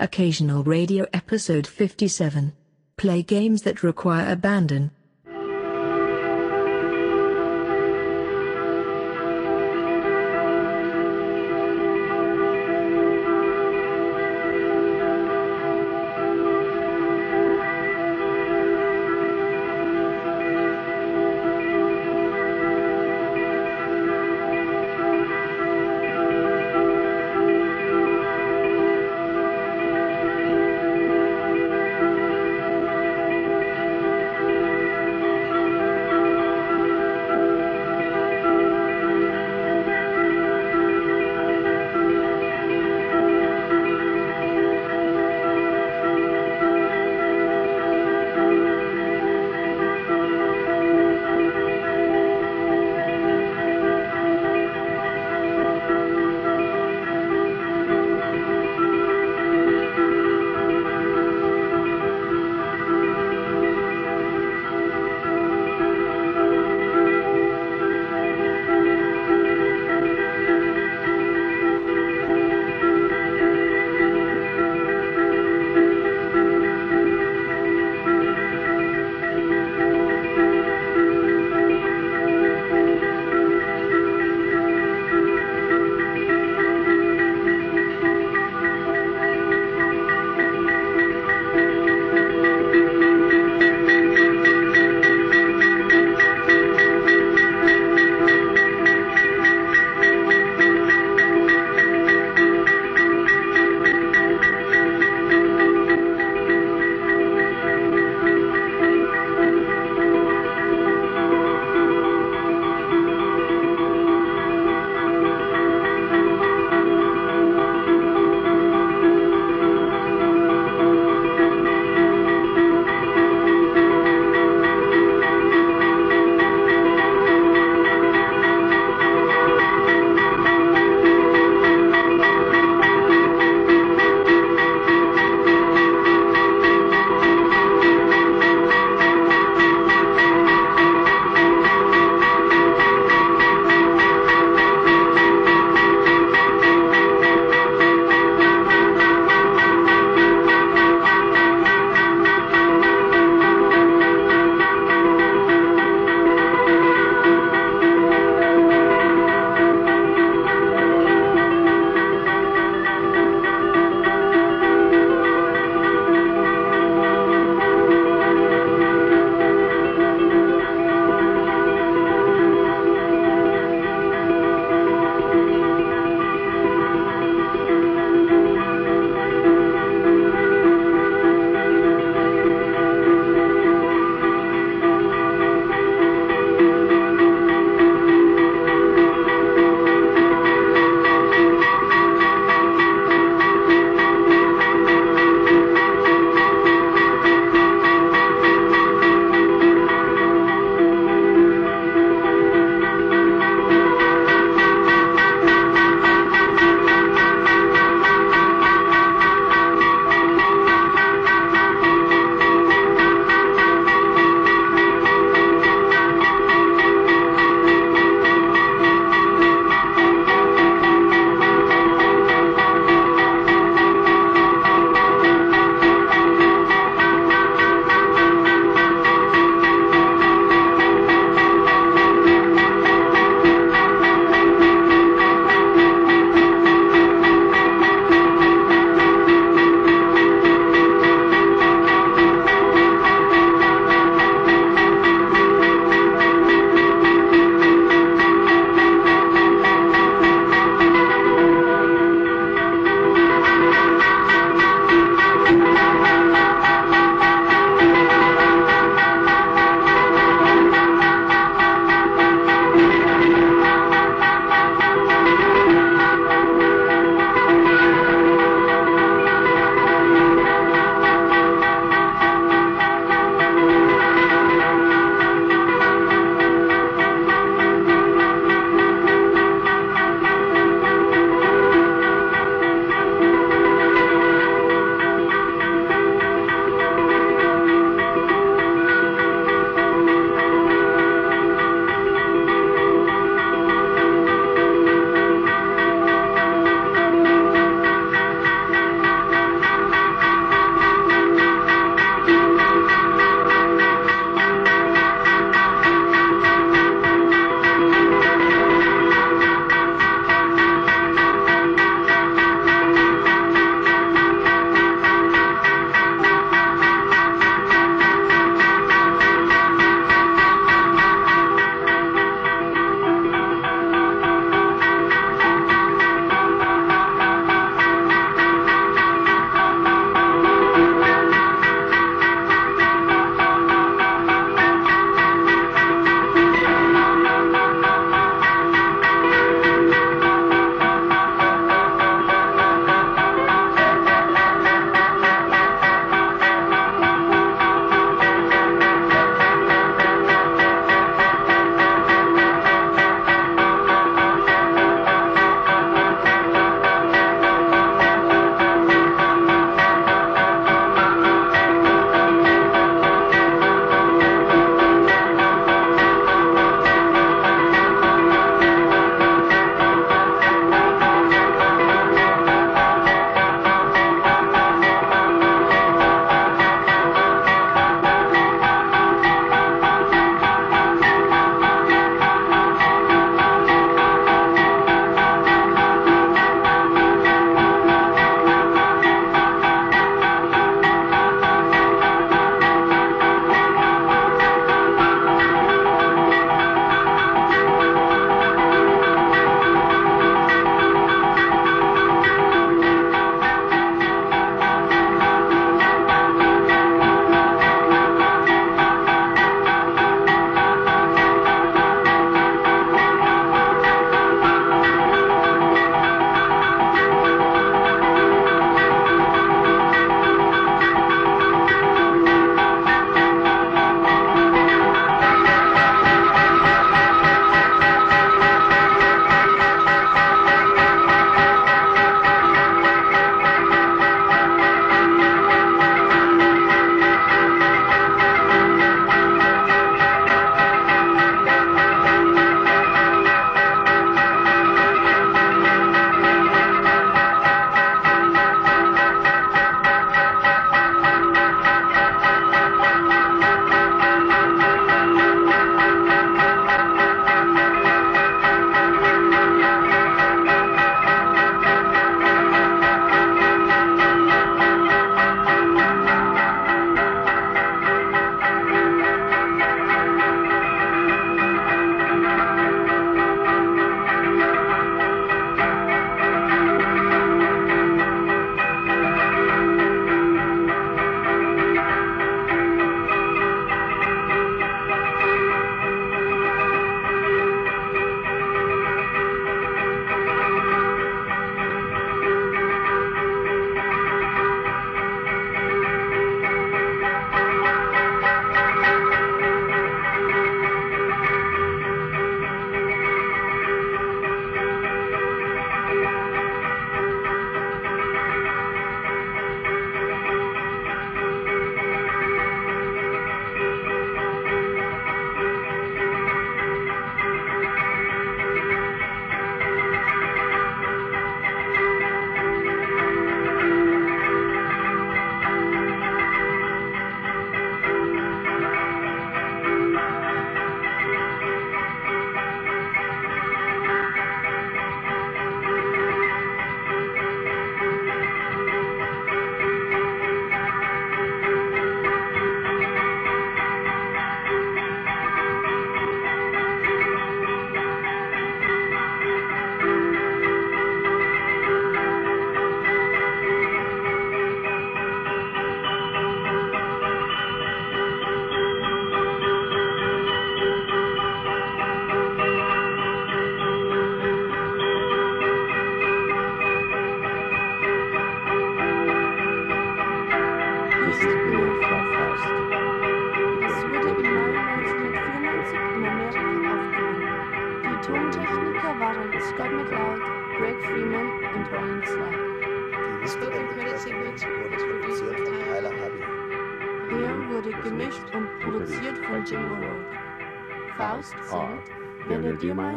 Occasional Radio Episode 57. Play games that require abandon.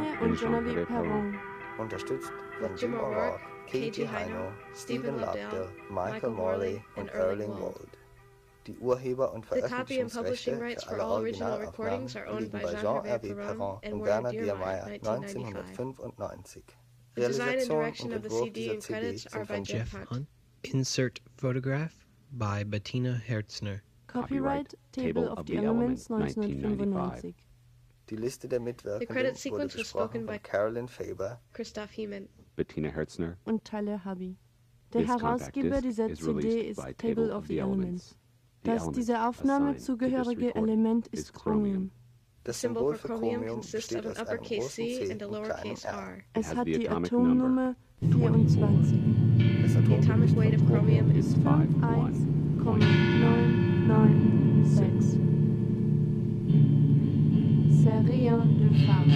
Werner Diermaier und Jean-Louis Péron. Unterstützt von Jim Jim O'Rourke, O'Rourke, Keiji Haino, Stephen Lovedale, Michael Morley und Erling Wold. Die Urheber- und The copy and Veröffentlichungsrechte publishing rights für for alle all original Originalaufnahmen recordings are owned liegen by bei Jean Jean Hervé Hervé Péron Péron and und Werner Werner Diermaier, Diermaier 1995. 1995. The design and Realisation direction und of the Entwurf CD dieser and CD credits sind are by von Jeff Jeff Hunt. Hunt. Insert photograph by Bettina Hertzner. Copyright Table of the Elements 1995. Die Liste der Mitwirkenden wurde gesprochen von Carolyn Faber, Christoph Heeman, Bettina Herzner und Tyler Hubby. Der Herausgeber dieser CD ist Table of the Elements. Das dieser Aufnahme zugehörige Element ist Chromium. Das Symbol für Chromium besteht aus einem großen C und einem kleinen R. Es hat die Atomnummer 24. Das Atomgewicht von Chromium ist 5,996. C'est rien de femme.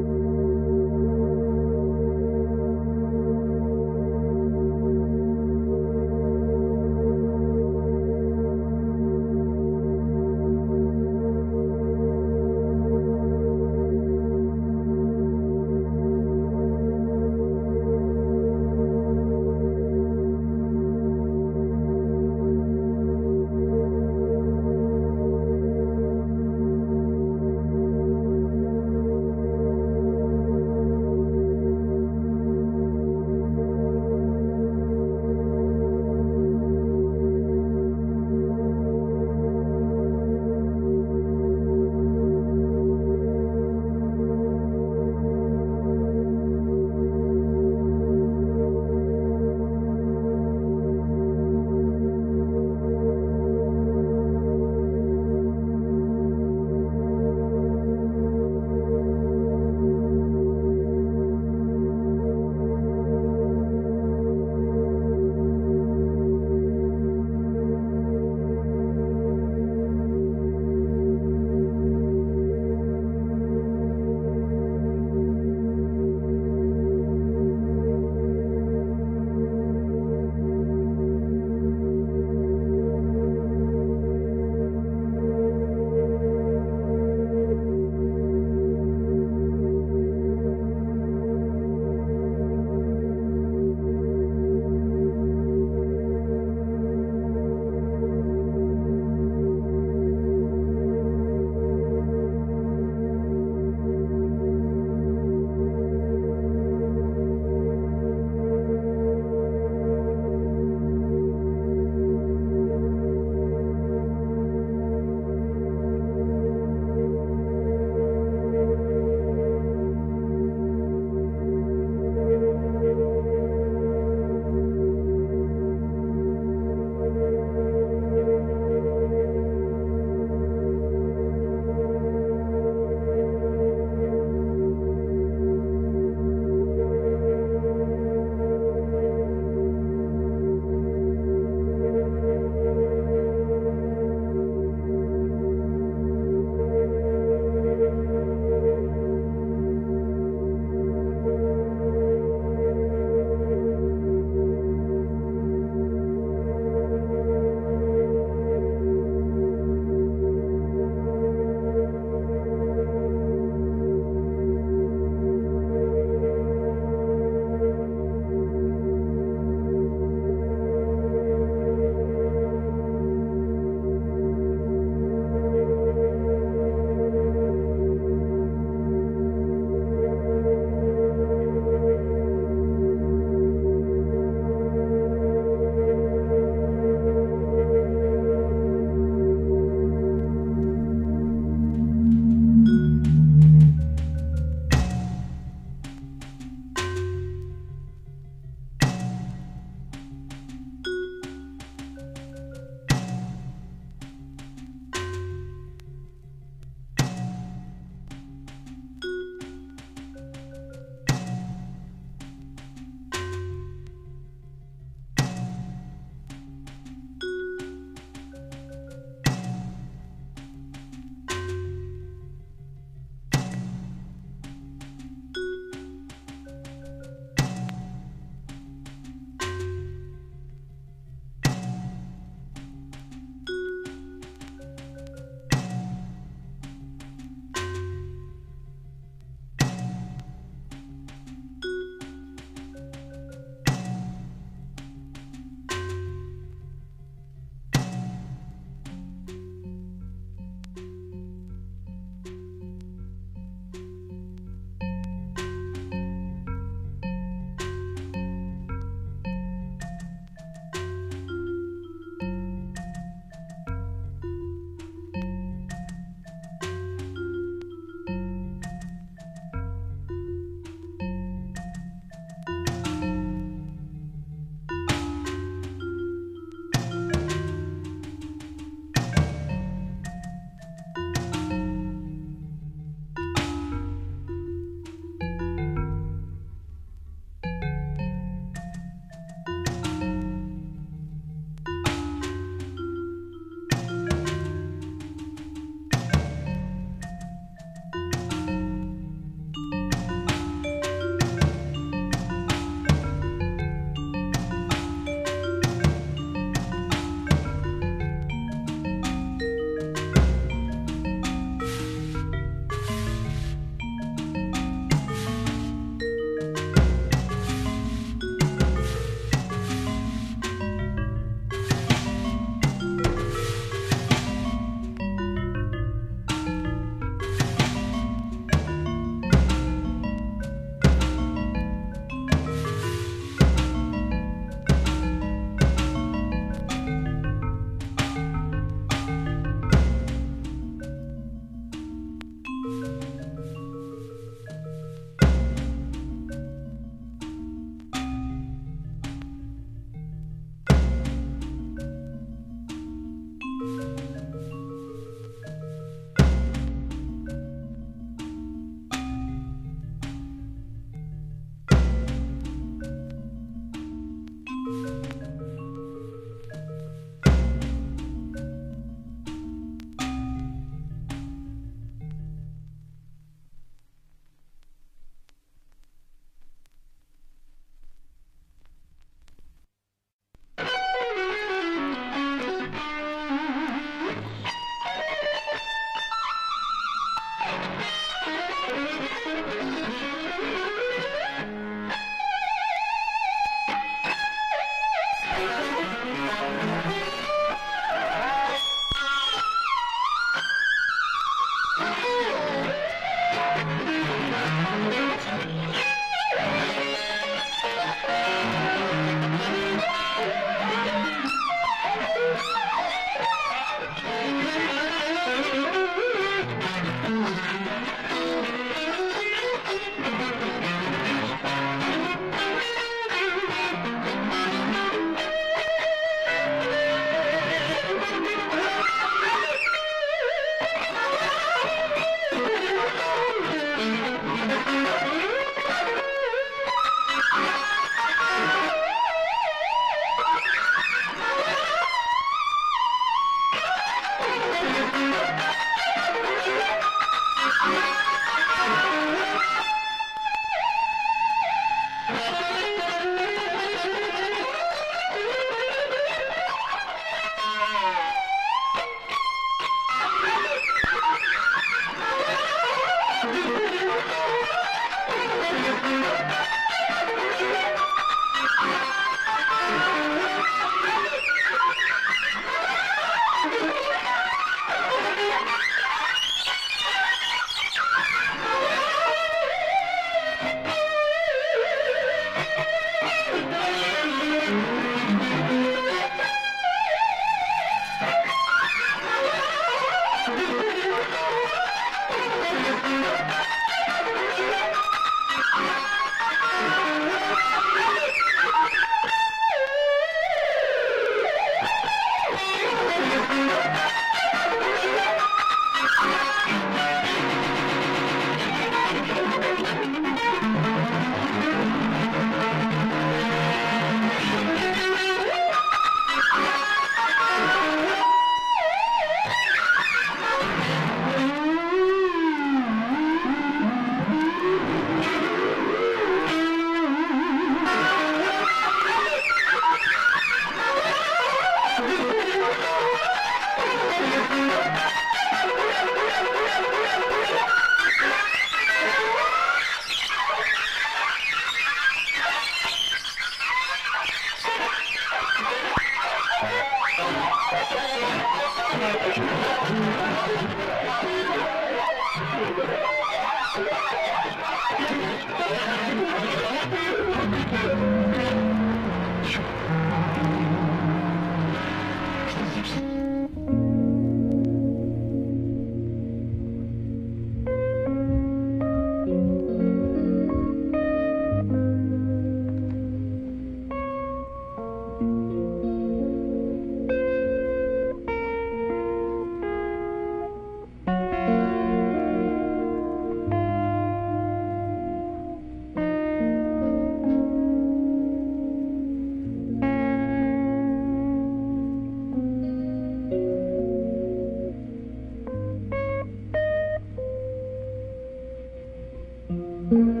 Mm-hmm.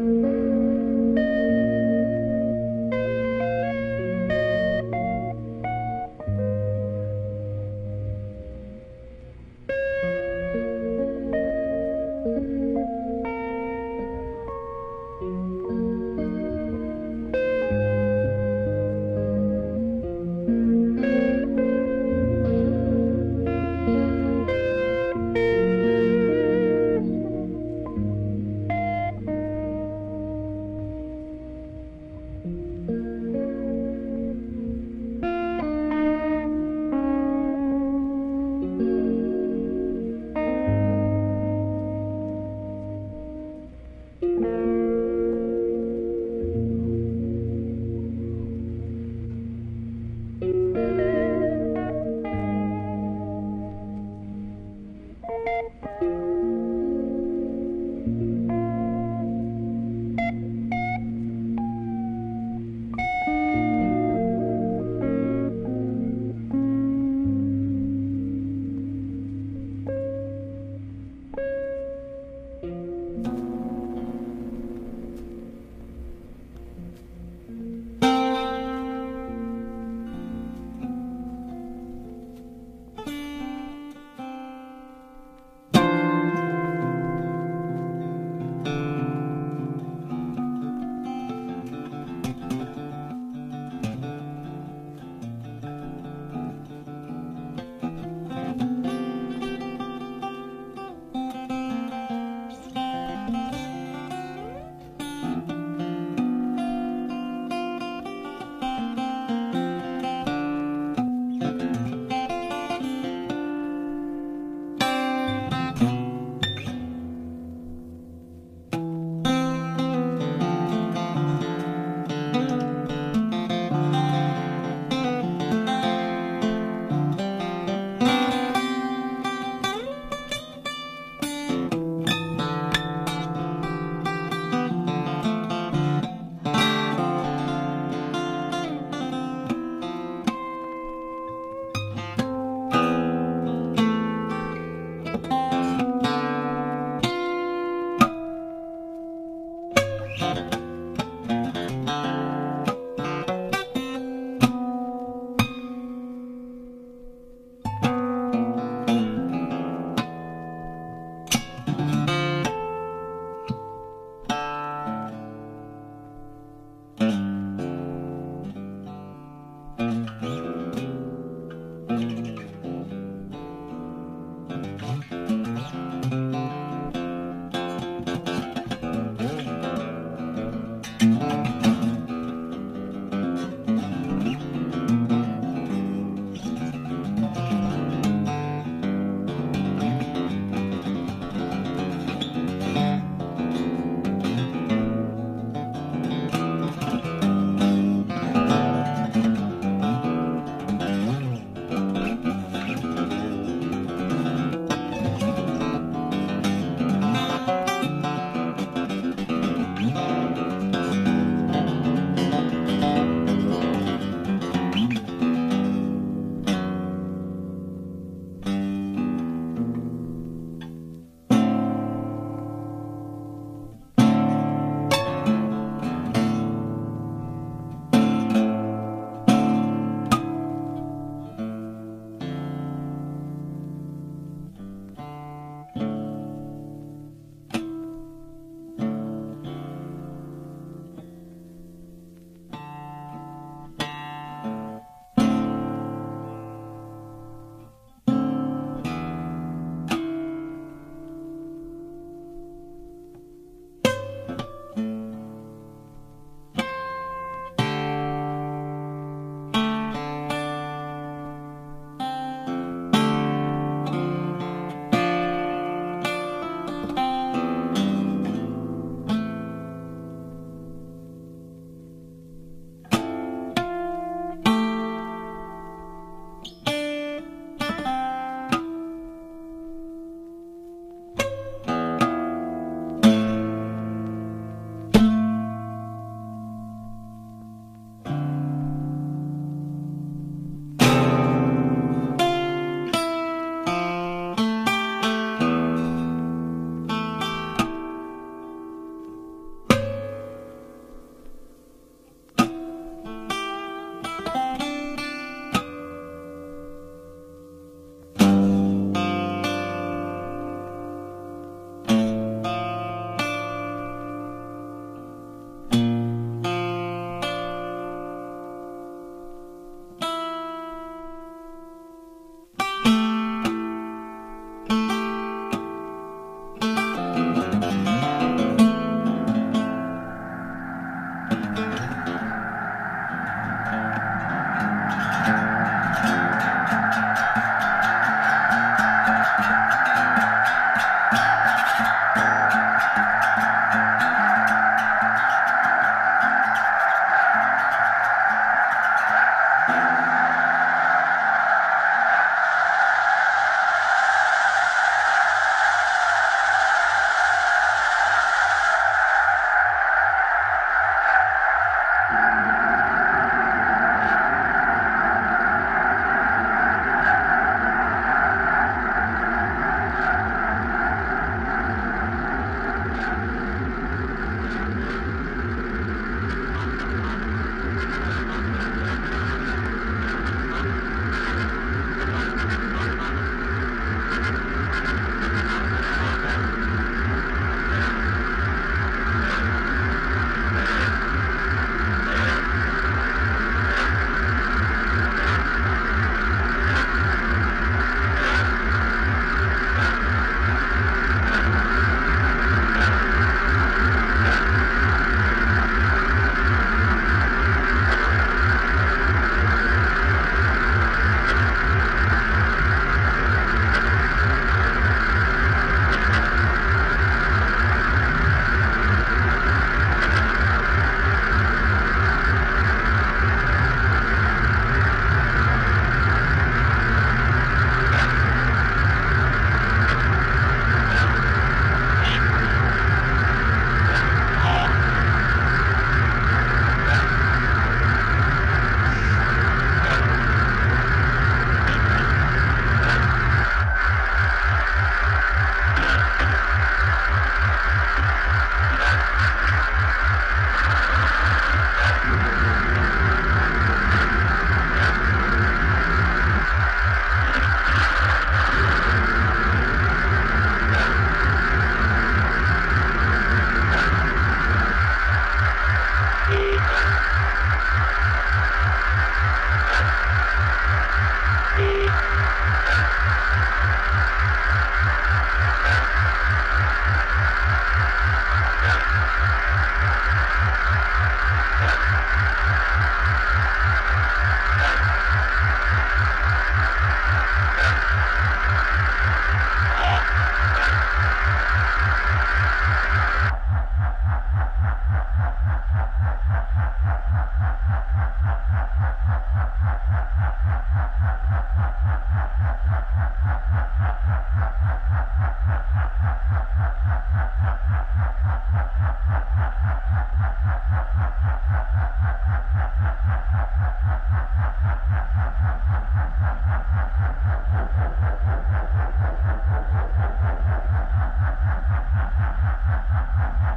ha ha ha ha